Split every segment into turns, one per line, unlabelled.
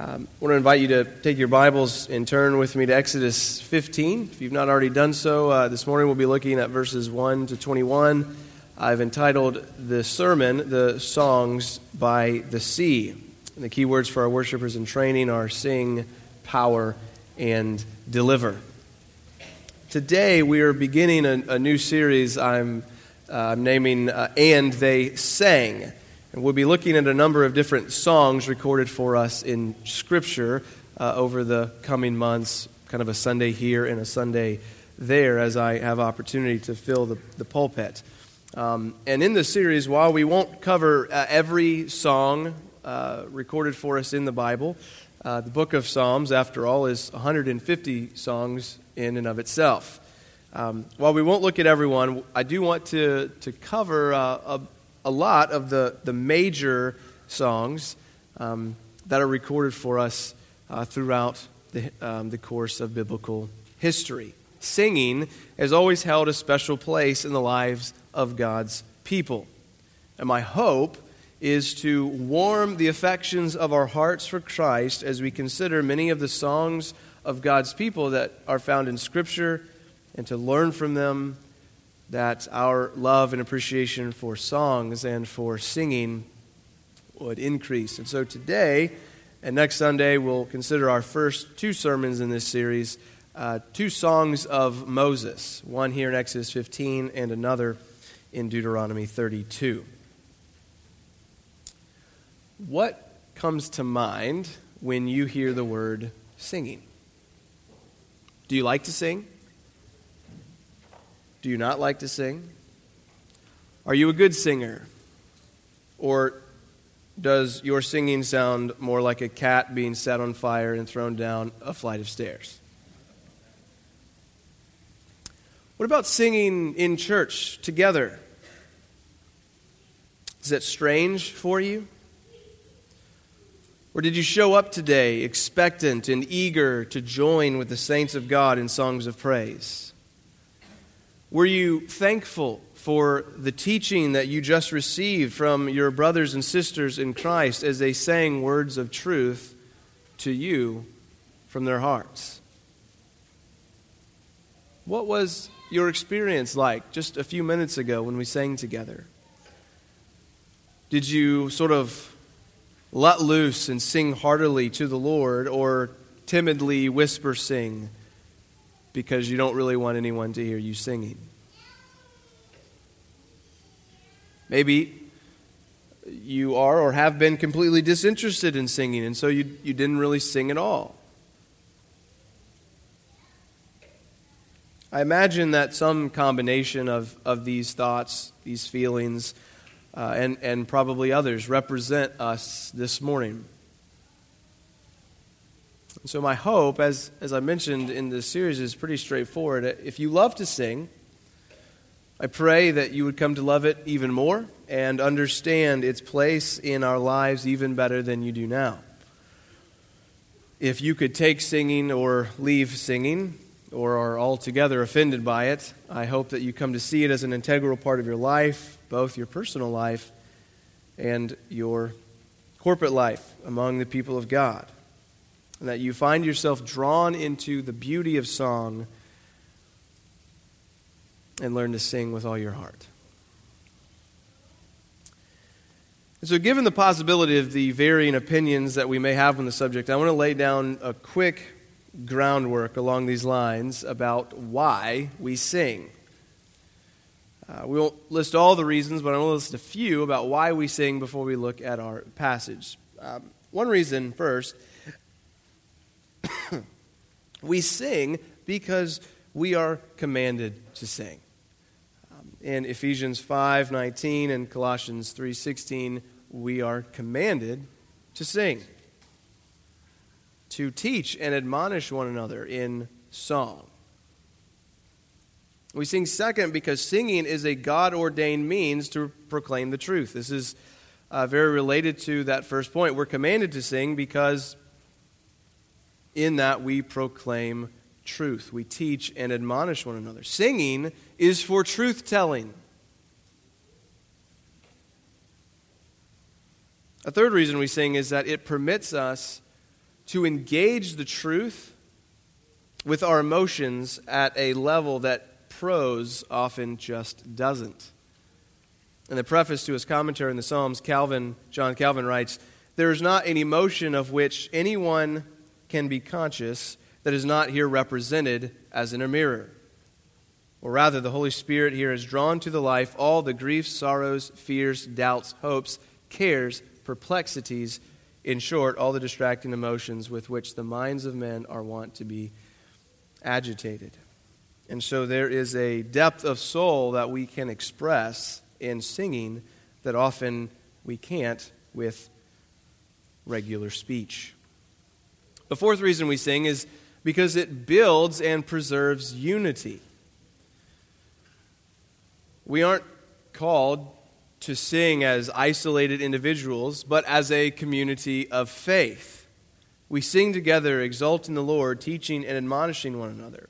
Um, I want to invite you to take your Bibles and turn with me to Exodus 15. If you've not already done so, uh, this morning we'll be looking at verses 1 to 21. I've entitled the sermon, The Songs by the Sea. And the key words for our worshipers in training are sing, power, and deliver. Today we are beginning a, a new series I'm, uh, naming uh, And They Sang. And we'll be looking at a number of different songs recorded for us in Scripture uh, over the coming months, kind of a Sunday here and a Sunday there as I have opportunity to fill the, the pulpit. Um, and in this series, while we won't cover uh, every song uh, recorded for us in the Bible, uh, the book of Psalms, after all, is 150 songs in and of itself. Um, while we won't look at everyone, I do want to, to cover uh, a, a lot of the, the major songs um, that are recorded for us uh, throughout the, um, the course of biblical history. Singing has always held a special place in the lives of God's people. And my hope is to warm the affections of our hearts for Christ as we consider many of the songs of God's people that are found in Scripture and to learn from them that our love and appreciation for songs and for singing would increase. And so today and next Sunday, we'll consider our first two sermons in this series uh, two songs of Moses, one here in Exodus 15 and another in Deuteronomy 32. What comes to mind when you hear the word singing? Do you like to sing? Do you not like to sing? Are you a good singer? Or does your singing sound more like a cat being set on fire and thrown down a flight of stairs? What about singing in church together? Is that strange for you? Or did you show up today expectant and eager to join with the saints of God in songs of praise? Were you thankful for the teaching that you just received from your brothers and sisters in Christ as they sang words of truth to you from their hearts? What was your experience like just a few minutes ago when we sang together? Did you sort of let loose and sing heartily to the Lord or timidly whisper sing? Because you don't really want anyone to hear you singing. Maybe you are or have been completely disinterested in singing, and so you, you didn't really sing at all. I imagine that some combination of, of these thoughts, these feelings, uh, and, and probably others represent us this morning. So, my hope, as, as I mentioned in this series, is pretty straightforward. If you love to sing, I pray that you would come to love it even more and understand its place in our lives even better than you do now. If you could take singing or leave singing, or are altogether offended by it, I hope that you come to see it as an integral part of your life, both your personal life and your corporate life among the people of God and that you find yourself drawn into the beauty of song and learn to sing with all your heart. And so, given the possibility of the varying opinions that we may have on the subject, I want to lay down a quick groundwork along these lines about why we sing. Uh, we won't list all the reasons, but I want to list a few about why we sing before we look at our passage. Um, one reason, first, we sing because we are commanded to sing. Um, in Ephesians 5:19 and Colossians 3:16, we are commanded to sing, to teach and admonish one another in song. We sing second because singing is a God ordained means to proclaim the truth. This is uh, very related to that first point. We're commanded to sing because in that we proclaim truth. We teach and admonish one another. Singing is for truth telling. A third reason we sing is that it permits us to engage the truth with our emotions at a level that prose often just doesn't. In the preface to his commentary in the Psalms, Calvin, John Calvin writes, There is not an emotion of which anyone can be conscious that is not here represented as in a mirror. Or rather, the Holy Spirit here has drawn to the life all the griefs, sorrows, fears, doubts, hopes, cares, perplexities, in short, all the distracting emotions with which the minds of men are wont to be agitated. And so there is a depth of soul that we can express in singing that often we can't with regular speech. The fourth reason we sing is because it builds and preserves unity. We aren't called to sing as isolated individuals, but as a community of faith. We sing together, exalting the Lord, teaching and admonishing one another.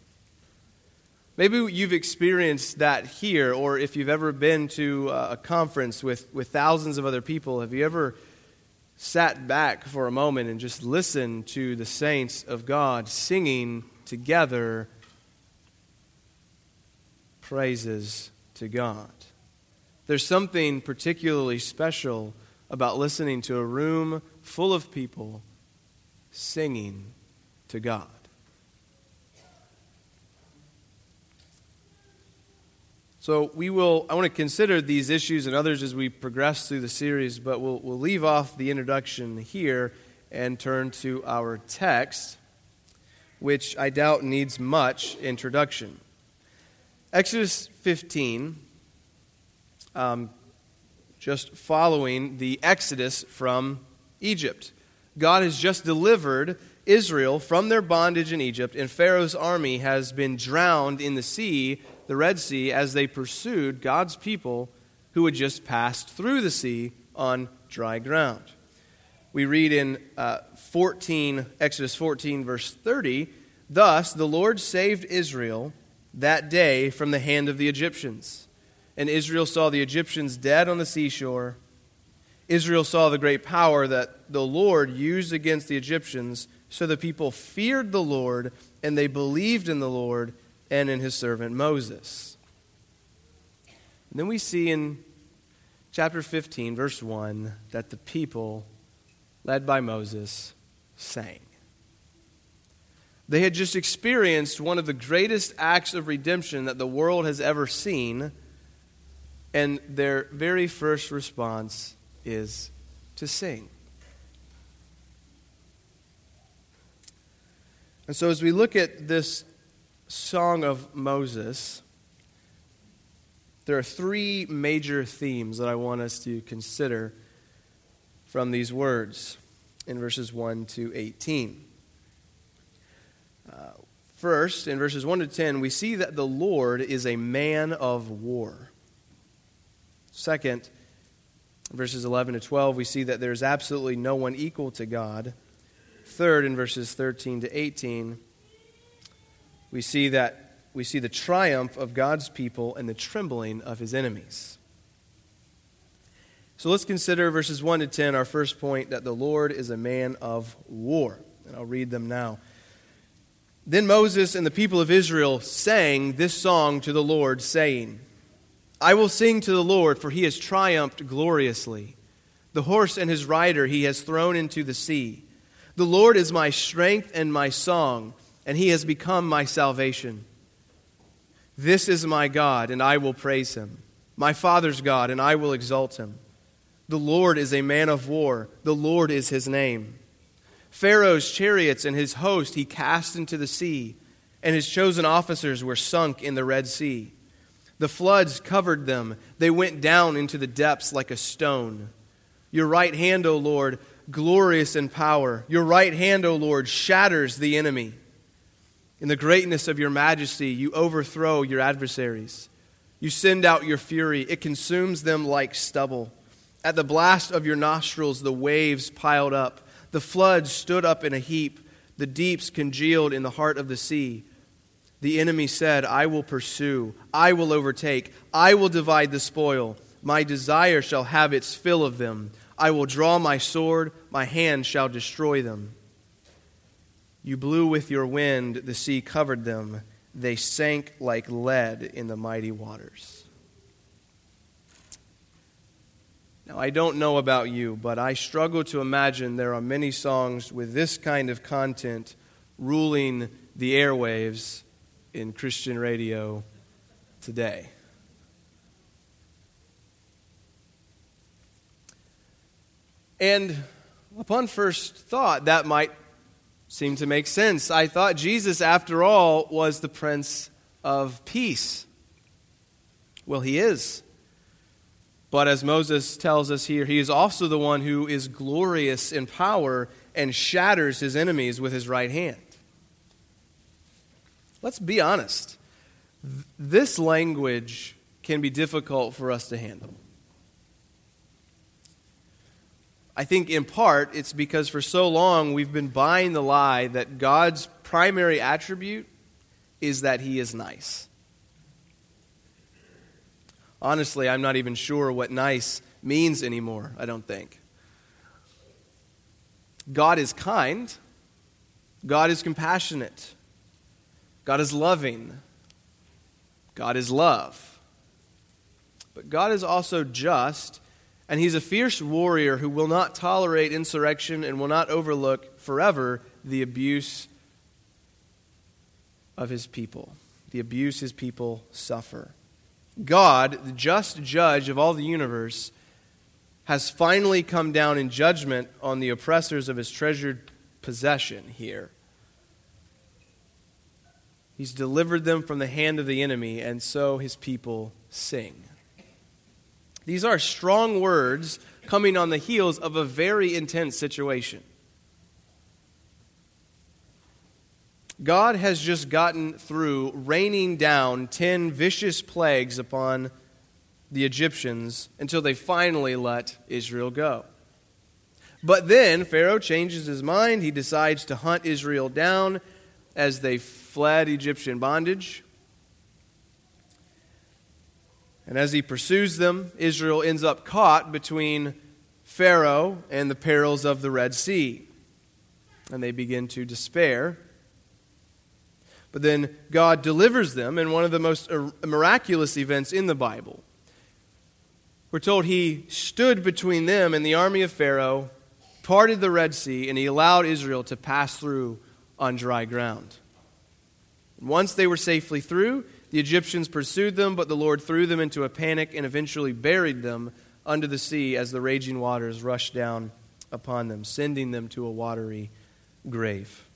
Maybe you've experienced that here, or if you've ever been to uh, a conference with, with thousands of other people, have you ever sat back for a moment and just listened to the saints of God singing together praises to God? There's something particularly special about listening to a room full of people singing to God. So we will I want to consider these issues and others as we progress through the series, but we'll we'll leave off the introduction here and turn to our text, which I doubt needs much introduction. Exodus 15, um, just following the exodus from Egypt. God has just delivered Israel from their bondage in Egypt, and Pharaoh's army has been drowned in the sea the Red Sea as they pursued God's people who had just passed through the sea on dry ground. We read in uh, 14, Exodus 14, verse 30, Thus the Lord saved Israel that day from the hand of the Egyptians. And Israel saw the Egyptians dead on the seashore. Israel saw the great power that the Lord used against the Egyptians, so the people feared the Lord, and they believed in the Lord and in his servant Moses. And then we see in chapter 15, verse 1, that the people, led by Moses, sang. They had just experienced one of the greatest acts of redemption that the world has ever seen, and their very first response is to sing. And so, as we look at this Song of Moses, there are three major themes that I want us to consider from these words in verses 1 to 18. Uh, first, in verses 1 to 10, we see that the Lord is a man of war. Second, verses 11 to 12, we see that there is absolutely no one equal to God. Third, in verses 13 to 18, we see that we see the triumph of God's people and the trembling of his enemies. So let's consider verses 1 to 10, our first point that the Lord is a man of war. And I'll read them now. Then Moses and the people of Israel sang this song to the Lord, saying, I will sing to the Lord, for he has triumphed gloriously. The horse and his rider he has thrown into the sea. The Lord is my strength and my song and he has become my salvation. This is my God, and I will praise him. My Father's God, and I will exalt him. The Lord is a man of war, the Lord is his name. Pharaoh's chariots and his host he cast into the sea, and his chosen officers were sunk in the Red Sea. The floods covered them, they went down into the depths like a stone. Your right hand, O Lord, glorious in power. Your right hand, O Lord, shatters the enemy. In the greatness of your majesty, you overthrow your adversaries. You send out your fury, it consumes them like stubble. At the blast of your nostrils, the waves piled up. The floods stood up in a heap. The deeps congealed in the heart of the sea. The enemy said, I will pursue, I will overtake, I will divide the spoil. My desire shall have its fill of them. I will draw my sword, my hand shall destroy them. You blew with your wind, the sea covered them. They sank like lead in the mighty waters. Now, I don't know about you, but I struggle to imagine there are many songs with this kind of content ruling the airwaves in Christian radio today. And upon first thought, that might seem to make sense. I thought Jesus, after all, was the Prince of Peace. Well, he is. But as Moses tells us here, he is also the one who is glorious in power and shatters his enemies with his right hand. Let's be honest. This language can be difficult for us to handle. I think in part it's because for so long we've been buying the lie that God's primary attribute is that he is nice. Honestly, I'm not even sure what nice means anymore, I don't think. God is kind, God is compassionate, God is loving, God is love. But God is also just and he's a fierce warrior who will not tolerate insurrection and will not overlook forever the abuse of his people, the abuse his people suffer. God, the just judge of all the universe, has finally come down in judgment on the oppressors of his treasured possession here. He's delivered them from the hand of the enemy, and so his people sing. These are strong words coming on the heels of a very intense situation. God has just gotten through raining down 10 vicious plagues upon the Egyptians until they finally let Israel go. But then Pharaoh changes his mind. He decides to hunt Israel down as they fled Egyptian bondage. And as he pursues them, Israel ends up caught between Pharaoh and the perils of the Red Sea. And they begin to despair. But then God delivers them in one of the most miraculous events in the Bible. We're told he stood between them and the army of Pharaoh, parted the Red Sea, and he allowed Israel to pass through on dry ground. Once they were safely through, the Egyptians pursued them, but the Lord threw them into a panic and eventually buried them under the sea as the raging waters rushed down upon them, sending them to a watery grave.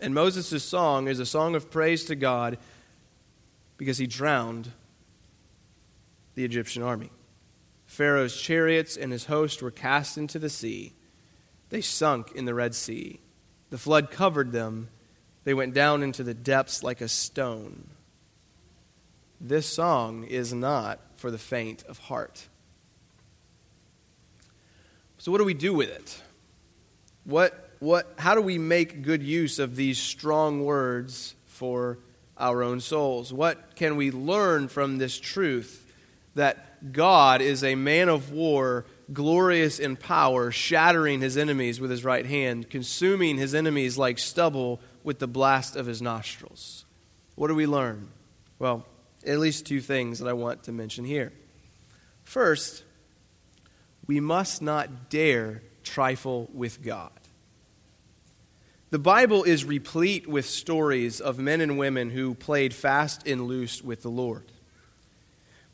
And Moses' song is a song of praise to God because he drowned the Egyptian army. Pharaoh's chariots and his host were cast into the sea. They sunk in the Red Sea. The flood covered them. They went down into the depths like a stone. This song is not for the faint of heart. So, what do we do with it? What, what, how do we make good use of these strong words for our own souls? What can we learn from this truth that God is a man of war, glorious in power, shattering his enemies with his right hand, consuming his enemies like stubble with the blast of his nostrils? What do we learn? Well, at least two things that I want to mention here. First, we must not dare trifle with God. The Bible is replete with stories of men and women who played fast and loose with the Lord.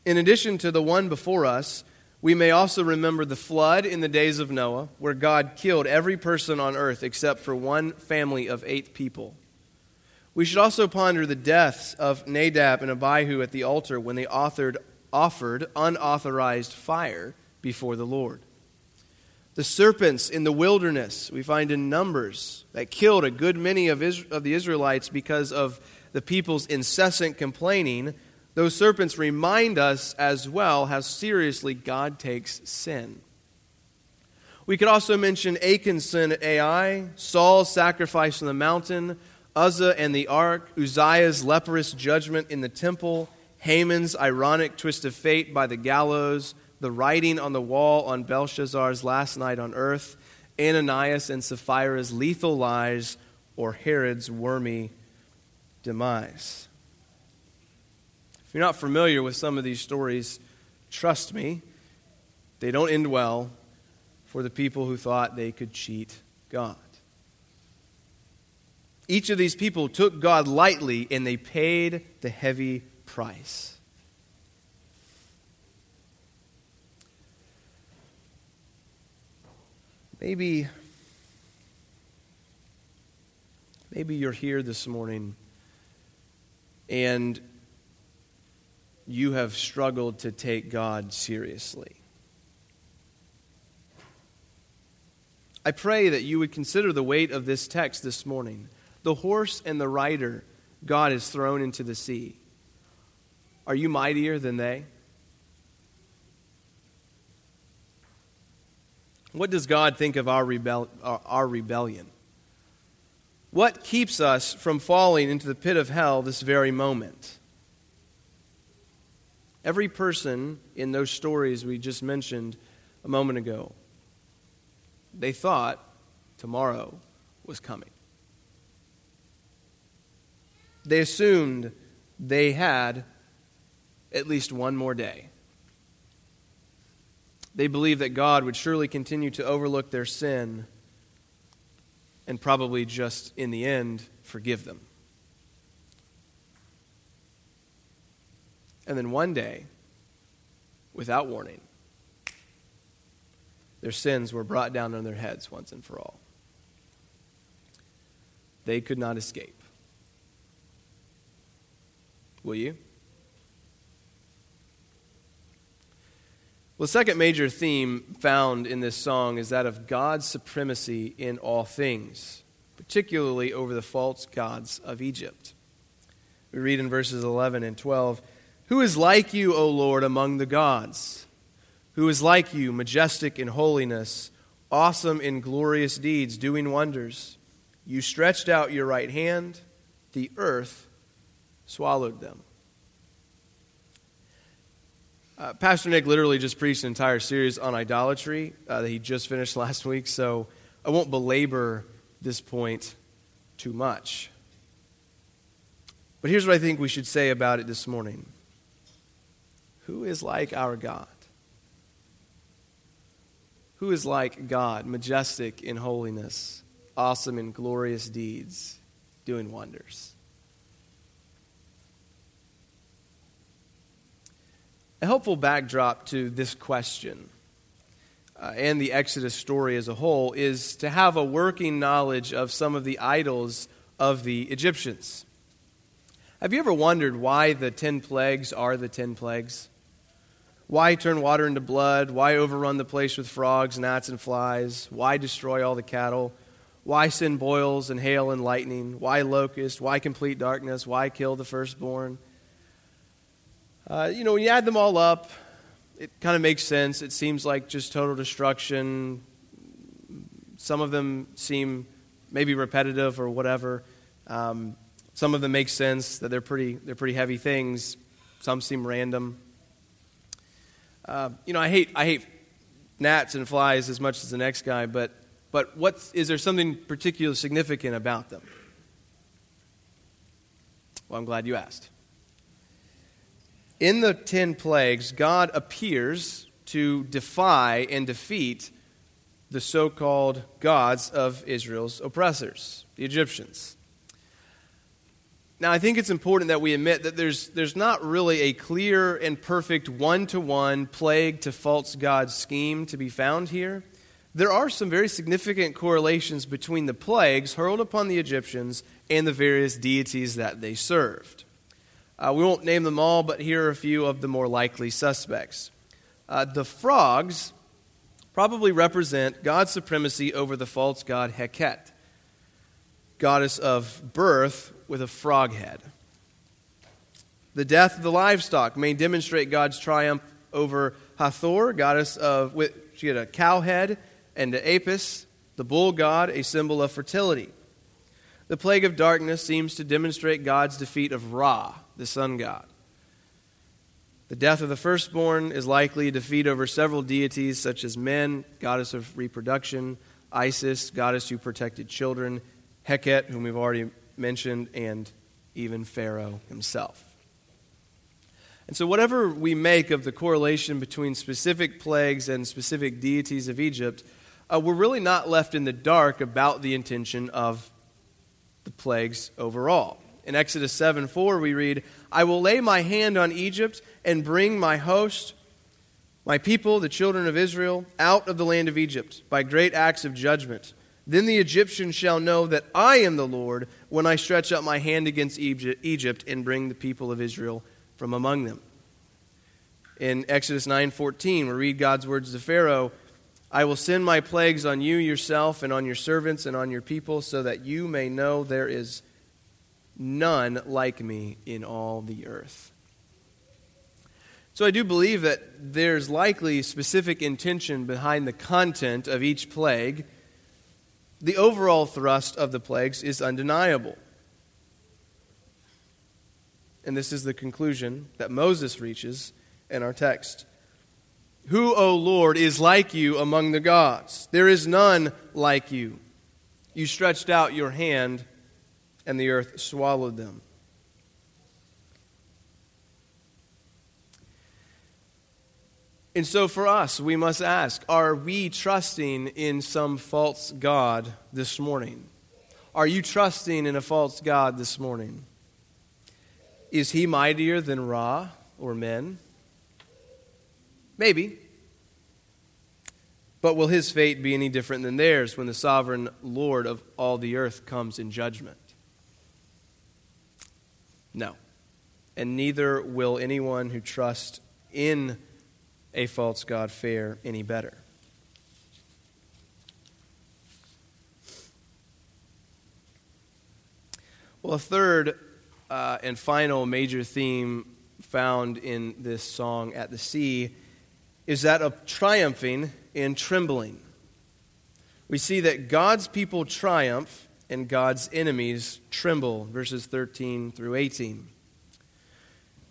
In addition to the one before us, we may also remember the flood in the days of Noah, where God killed every person on earth except for one family of eight people. We should also ponder the deaths of Nadab and Abihu at the altar when they authored, offered unauthorized fire before the Lord. The serpents in the wilderness, we find in Numbers, that killed a good many of, Israel, of the Israelites because of the people's incessant complaining. Those serpents remind us as well how seriously God takes sin. We could also mention Achan's sin at Ai, Saul's sacrifice on the mountain, Uzzah and the ark, Uzziah's leprous judgment in the temple, Haman's ironic twist of fate by the gallows, the writing on the wall on Belshazzar's last night on earth, Ananias and Sapphira's lethal lies, or Herod's wormy demise. If you're not familiar with some of these stories, trust me, they don't end well for the people who thought they could cheat God. Each of these people took God lightly and they paid the heavy price. Maybe maybe you're here this morning and you have struggled to take God seriously. I pray that you would consider the weight of this text this morning. The horse and the rider God has thrown into the sea. Are you mightier than they? What does God think of our, rebel- our rebellion? What keeps us from falling into the pit of hell this very moment? Every person in those stories we just mentioned a moment ago, they thought tomorrow was coming. They assumed they had at least one more day. They believed that God would surely continue to overlook their sin and probably just in the end forgive them. And then one day, without warning, their sins were brought down on their heads once and for all. They could not escape. Will you? Well, the second major theme found in this song is that of God's supremacy in all things, particularly over the false gods of Egypt. We read in verses 11 and 12 Who is like you, O Lord, among the gods? Who is like you, majestic in holiness, awesome in glorious deeds, doing wonders? You stretched out your right hand, the earth swallowed them. Uh, Pastor Nick literally just preached an entire series on idolatry uh, that he just finished last week, so I won't belabor this point too much. But here's what I think we should say about it this morning Who is like our God? Who is like God, majestic in holiness, awesome in glorious deeds, doing wonders? A helpful backdrop to this question uh, and the Exodus story as a whole is to have a working knowledge of some of the idols of the Egyptians. Have you ever wondered why the ten plagues are the ten plagues? Why turn water into blood? Why overrun the place with frogs, gnats, and flies? Why destroy all the cattle? Why send boils and hail and lightning? Why locusts? Why complete darkness? Why kill the firstborn? Uh, you know, when you add them all up, it kind of makes sense. It seems like just total destruction. Some of them seem maybe repetitive or whatever. Um, some of them make sense that they're pretty, they're pretty heavy things. Some seem random. Uh, you know, I hate, I hate gnats and flies as much as the next guy, but, but what, is there something particularly significant about them? Well, I'm glad you asked in the ten plagues, God appears to defy and defeat the so called gods of Israel's oppressors, the Egyptians. Now, I think it's important that we admit that there's, there's not really a clear and perfect one to one plague to false god scheme to be found here. There are some very significant correlations between the plagues hurled upon the Egyptians and the various deities that they served. Uh, we won't name them all, but here are a few of the more likely suspects. Uh, the frogs probably represent God's supremacy over the false god Heket, goddess of birth with a frog head. The death of the livestock may demonstrate God's triumph over Hathor, goddess of, with, she had a cow head, and Apis, the bull god, a symbol of fertility. The plague of darkness seems to demonstrate God's defeat of Ra, the sun god. The death of the firstborn is likely a defeat over several deities such as Min, goddess of reproduction, Isis, goddess who protected children, Heket, whom we've already mentioned, and even Pharaoh himself. And so, whatever we make of the correlation between specific plagues and specific deities of Egypt, uh, we're really not left in the dark about the intention of the plagues overall. In Exodus 7 4, we read, I will lay my hand on Egypt and bring my host, my people, the children of Israel, out of the land of Egypt by great acts of judgment. Then the Egyptians shall know that I am the Lord when I stretch out my hand against Egypt and bring the people of Israel from among them. In Exodus 9:14, we read God's words to Pharaoh, I will send my plagues on you yourself and on your servants and on your people so that you may know there is none like me in all the earth. So I do believe that there's likely specific intention behind the content of each plague. The overall thrust of the plagues is undeniable. And this is the conclusion that Moses reaches in our text. Who, O Lord, is like you among the gods? There is none like you. You stretched out your hand, and the earth swallowed them. And so, for us, we must ask are we trusting in some false God this morning? Are you trusting in a false God this morning? Is he mightier than Ra or Min? Maybe. But will his fate be any different than theirs when the sovereign Lord of all the earth comes in judgment? No. And neither will anyone who trusts in a false God fare any better. Well, a third uh, and final major theme found in this song, At the Sea, is that of triumphing and trembling. We see that God's people triumph and God's enemies tremble, verses 13 through 18.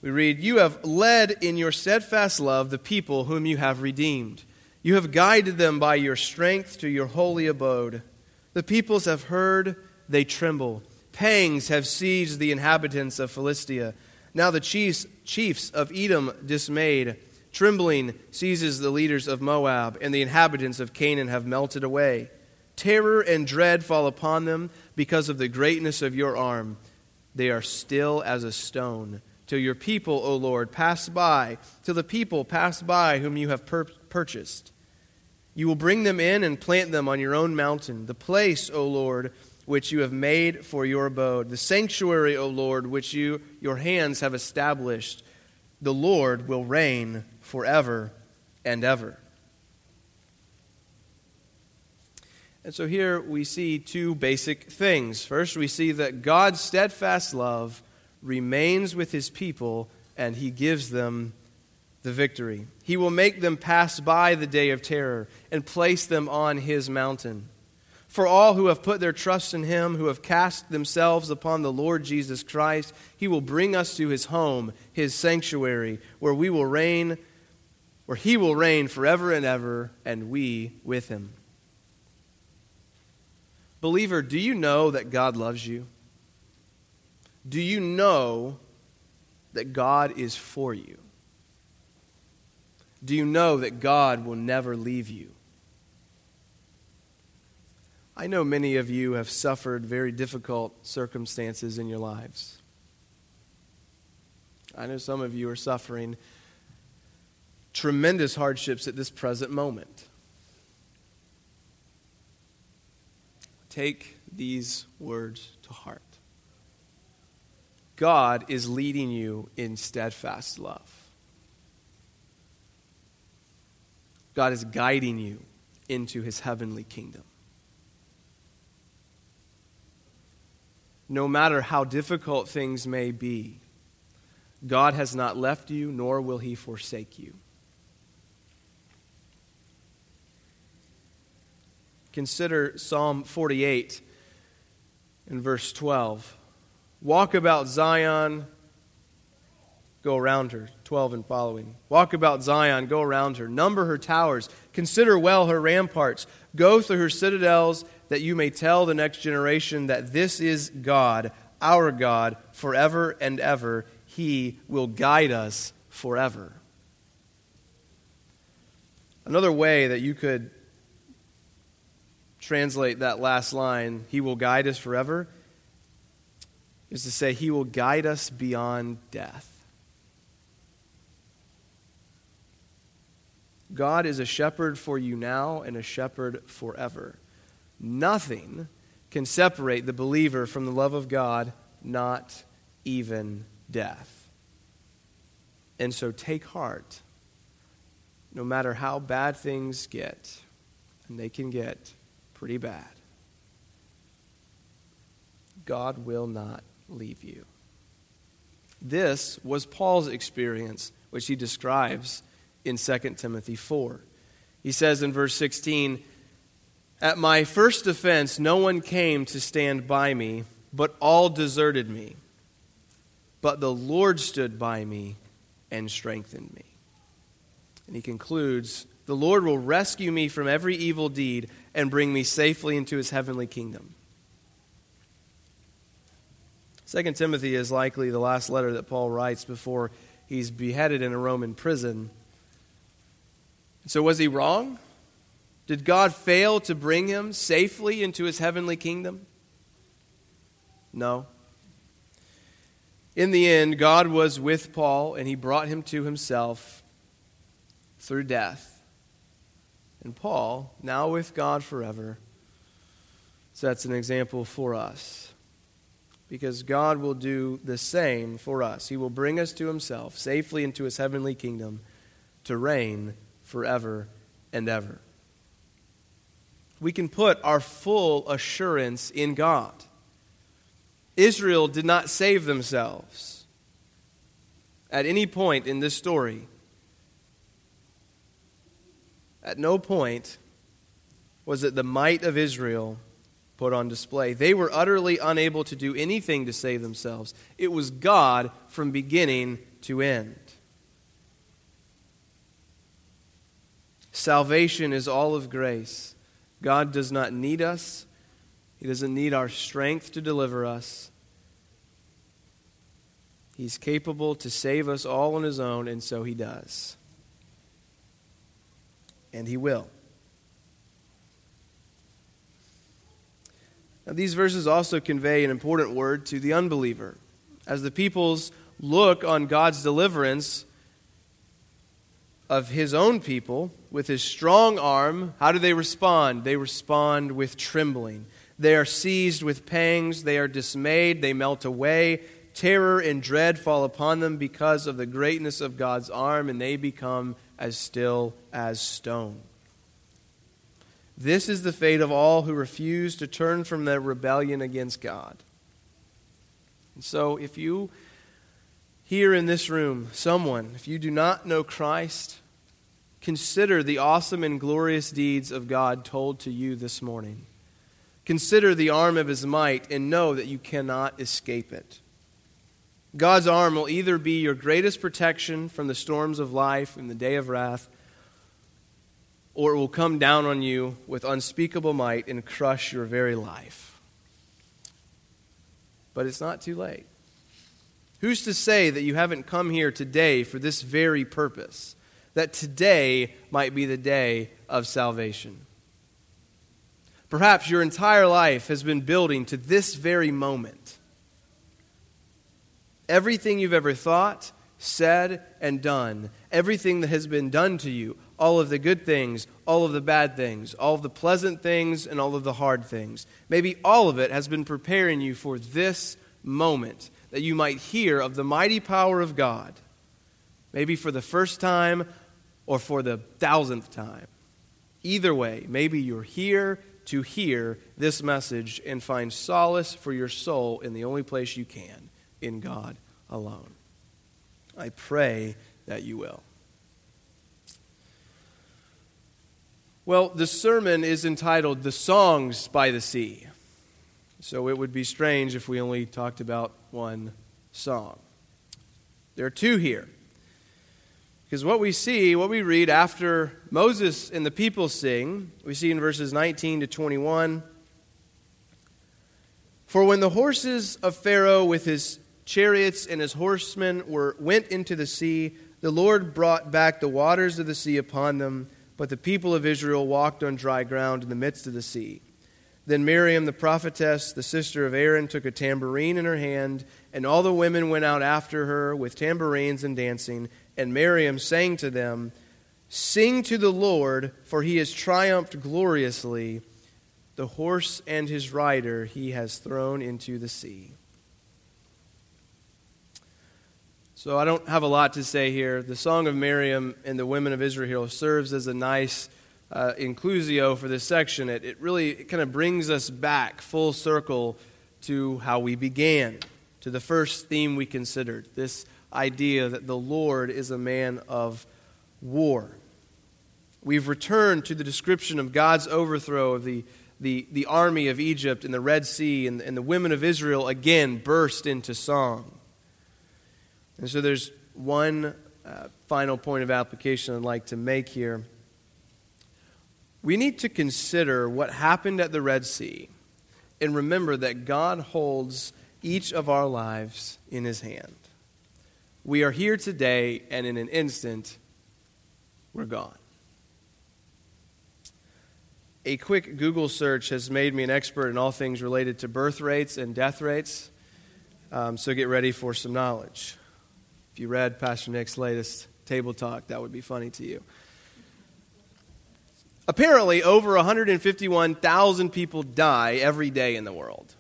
We read, You have led in your steadfast love the people whom you have redeemed. You have guided them by your strength to your holy abode. The peoples have heard, they tremble. Pangs have seized the inhabitants of Philistia. Now the chiefs, chiefs of Edom dismayed. Trembling seizes the leaders of Moab, and the inhabitants of Canaan have melted away. Terror and dread fall upon them because of the greatness of your arm. They are still as a stone. Till your people, O Lord, pass by, till the people pass by whom you have pur- purchased. You will bring them in and plant them on your own mountain, the place, O Lord, which you have made for your abode, the sanctuary, O Lord, which you, your hands have established. The Lord will reign forever and ever. And so here we see two basic things. First, we see that God's steadfast love remains with his people and he gives them the victory. He will make them pass by the day of terror and place them on his mountain. For all who have put their trust in him, who have cast themselves upon the Lord Jesus Christ, he will bring us to his home, his sanctuary, where we will reign, where he will reign forever and ever, and we with him. Believer, do you know that God loves you? Do you know that God is for you? Do you know that God will never leave you? I know many of you have suffered very difficult circumstances in your lives. I know some of you are suffering tremendous hardships at this present moment. Take these words to heart. God is leading you in steadfast love. God is guiding you into his heavenly kingdom. no matter how difficult things may be, God has not left you, nor will he forsake you. Consider Psalm 48 in verse 12. Walk about Zion go around her. 12 and following. Walk about Zion, go around her. Number her towers. Consider well her ramparts. Go through her citadels, that you may tell the next generation that this is God, our God, forever and ever. He will guide us forever. Another way that you could translate that last line, He will guide us forever, is to say, He will guide us beyond death. God is a shepherd for you now and a shepherd forever. Nothing can separate the believer from the love of God, not even death. And so take heart, no matter how bad things get, and they can get pretty bad. God will not leave you. This was Paul's experience, which he describes in 2 Timothy 4. He says in verse 16, At my first offense, no one came to stand by me, but all deserted me. But the Lord stood by me and strengthened me. And he concludes, The Lord will rescue me from every evil deed and bring me safely into his heavenly kingdom. 2 Timothy is likely the last letter that Paul writes before he's beheaded in a Roman prison. So, was he wrong? Did God fail to bring him safely into his heavenly kingdom? No. In the end, God was with Paul and he brought him to himself through death. And Paul, now with God forever, sets an example for us. Because God will do the same for us. He will bring us to himself safely into his heavenly kingdom to reign forever and ever. We can put our full assurance in God. Israel did not save themselves. At any point in this story, at no point was it the might of Israel put on display. They were utterly unable to do anything to save themselves. It was God from beginning to end. Salvation is all of grace. God does not need us, He doesn't need our strength to deliver us. He's capable to save us all on His own, and so He does. And He will. Now, these verses also convey an important word to the unbeliever. As the peoples look on God's deliverance, of his own people with his strong arm, how do they respond? They respond with trembling. They are seized with pangs. They are dismayed. They melt away. Terror and dread fall upon them because of the greatness of God's arm, and they become as still as stone. This is the fate of all who refuse to turn from their rebellion against God. And so, if you here in this room, someone, if you do not know Christ, Consider the awesome and glorious deeds of God told to you this morning. Consider the arm of his might and know that you cannot escape it. God's arm will either be your greatest protection from the storms of life in the day of wrath, or it will come down on you with unspeakable might and crush your very life. But it's not too late. Who's to say that you haven't come here today for this very purpose? that today might be the day of salvation. Perhaps your entire life has been building to this very moment. Everything you've ever thought, said, and done, everything that has been done to you, all of the good things, all of the bad things, all of the pleasant things, and all of the hard things, maybe all of it has been preparing you for this moment that you might hear of the mighty power of God. Maybe for the first time, or for the thousandth time. Either way, maybe you're here to hear this message and find solace for your soul in the only place you can, in God alone. I pray that you will. Well, the sermon is entitled The Songs by the Sea. So it would be strange if we only talked about one song. There are two here. Because what we see, what we read after Moses and the people sing, we see in verses 19 to 21 For when the horses of Pharaoh with his chariots and his horsemen were, went into the sea, the Lord brought back the waters of the sea upon them, but the people of Israel walked on dry ground in the midst of the sea. Then Miriam, the prophetess, the sister of Aaron, took a tambourine in her hand, and all the women went out after her with tambourines and dancing. And Miriam sang to them, Sing to the Lord, for he has triumphed gloriously. The horse and his rider he has thrown into the sea. So I don't have a lot to say here. The Song of Miriam and the women of Israel serves as a nice uh, inclusio for this section. It, it really it kind of brings us back full circle to how we began, to the first theme we considered this idea that the Lord is a man of war. We've returned to the description of God's overthrow of the, the, the army of Egypt in the Red Sea, and, and the women of Israel again burst into song. And so there's one uh, final point of application I'd like to make here we need to consider what happened at the Red Sea and remember that God holds each of our lives in his hand. We are here today, and in an instant, we're gone. A quick Google search has made me an expert in all things related to birth rates and death rates, um, so get ready for some knowledge. If you read Pastor Nick's latest table talk, that would be funny to you. Apparently, over 151,000 people die every day in the world.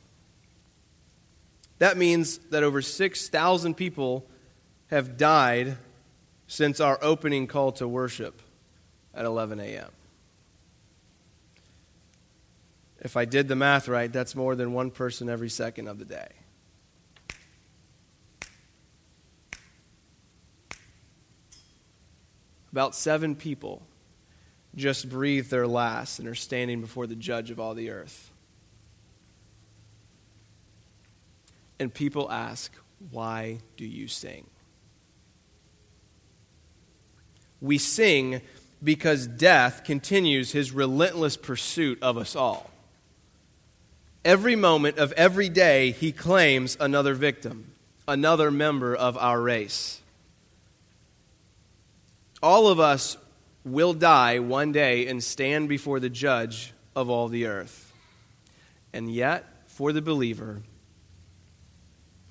That means that over 6,000 people have died since our opening call to worship at 11 a.m. If I did the math right, that's more than one person every second of the day. About seven people just breathed their last and are standing before the judge of all the earth. And people ask, Why do you sing? We sing because death continues his relentless pursuit of us all. Every moment of every day, he claims another victim, another member of our race. All of us will die one day and stand before the judge of all the earth. And yet, for the believer,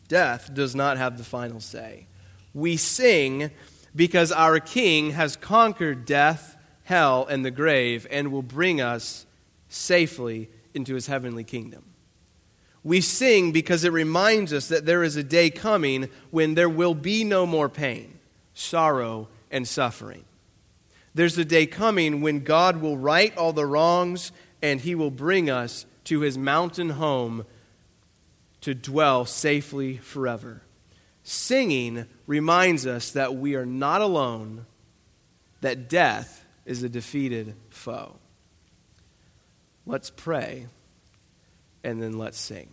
death does not have the final say. We sing because our King has conquered death, hell, and the grave and will bring us safely into his heavenly kingdom. We sing because it reminds us that there is a day coming when there will be no more pain, sorrow, and suffering. There's a day coming when God will right all the wrongs and he will bring us to his mountain home to dwell safely forever. Singing reminds us that we are not alone, that death is a defeated foe. Let's pray and then let's sing.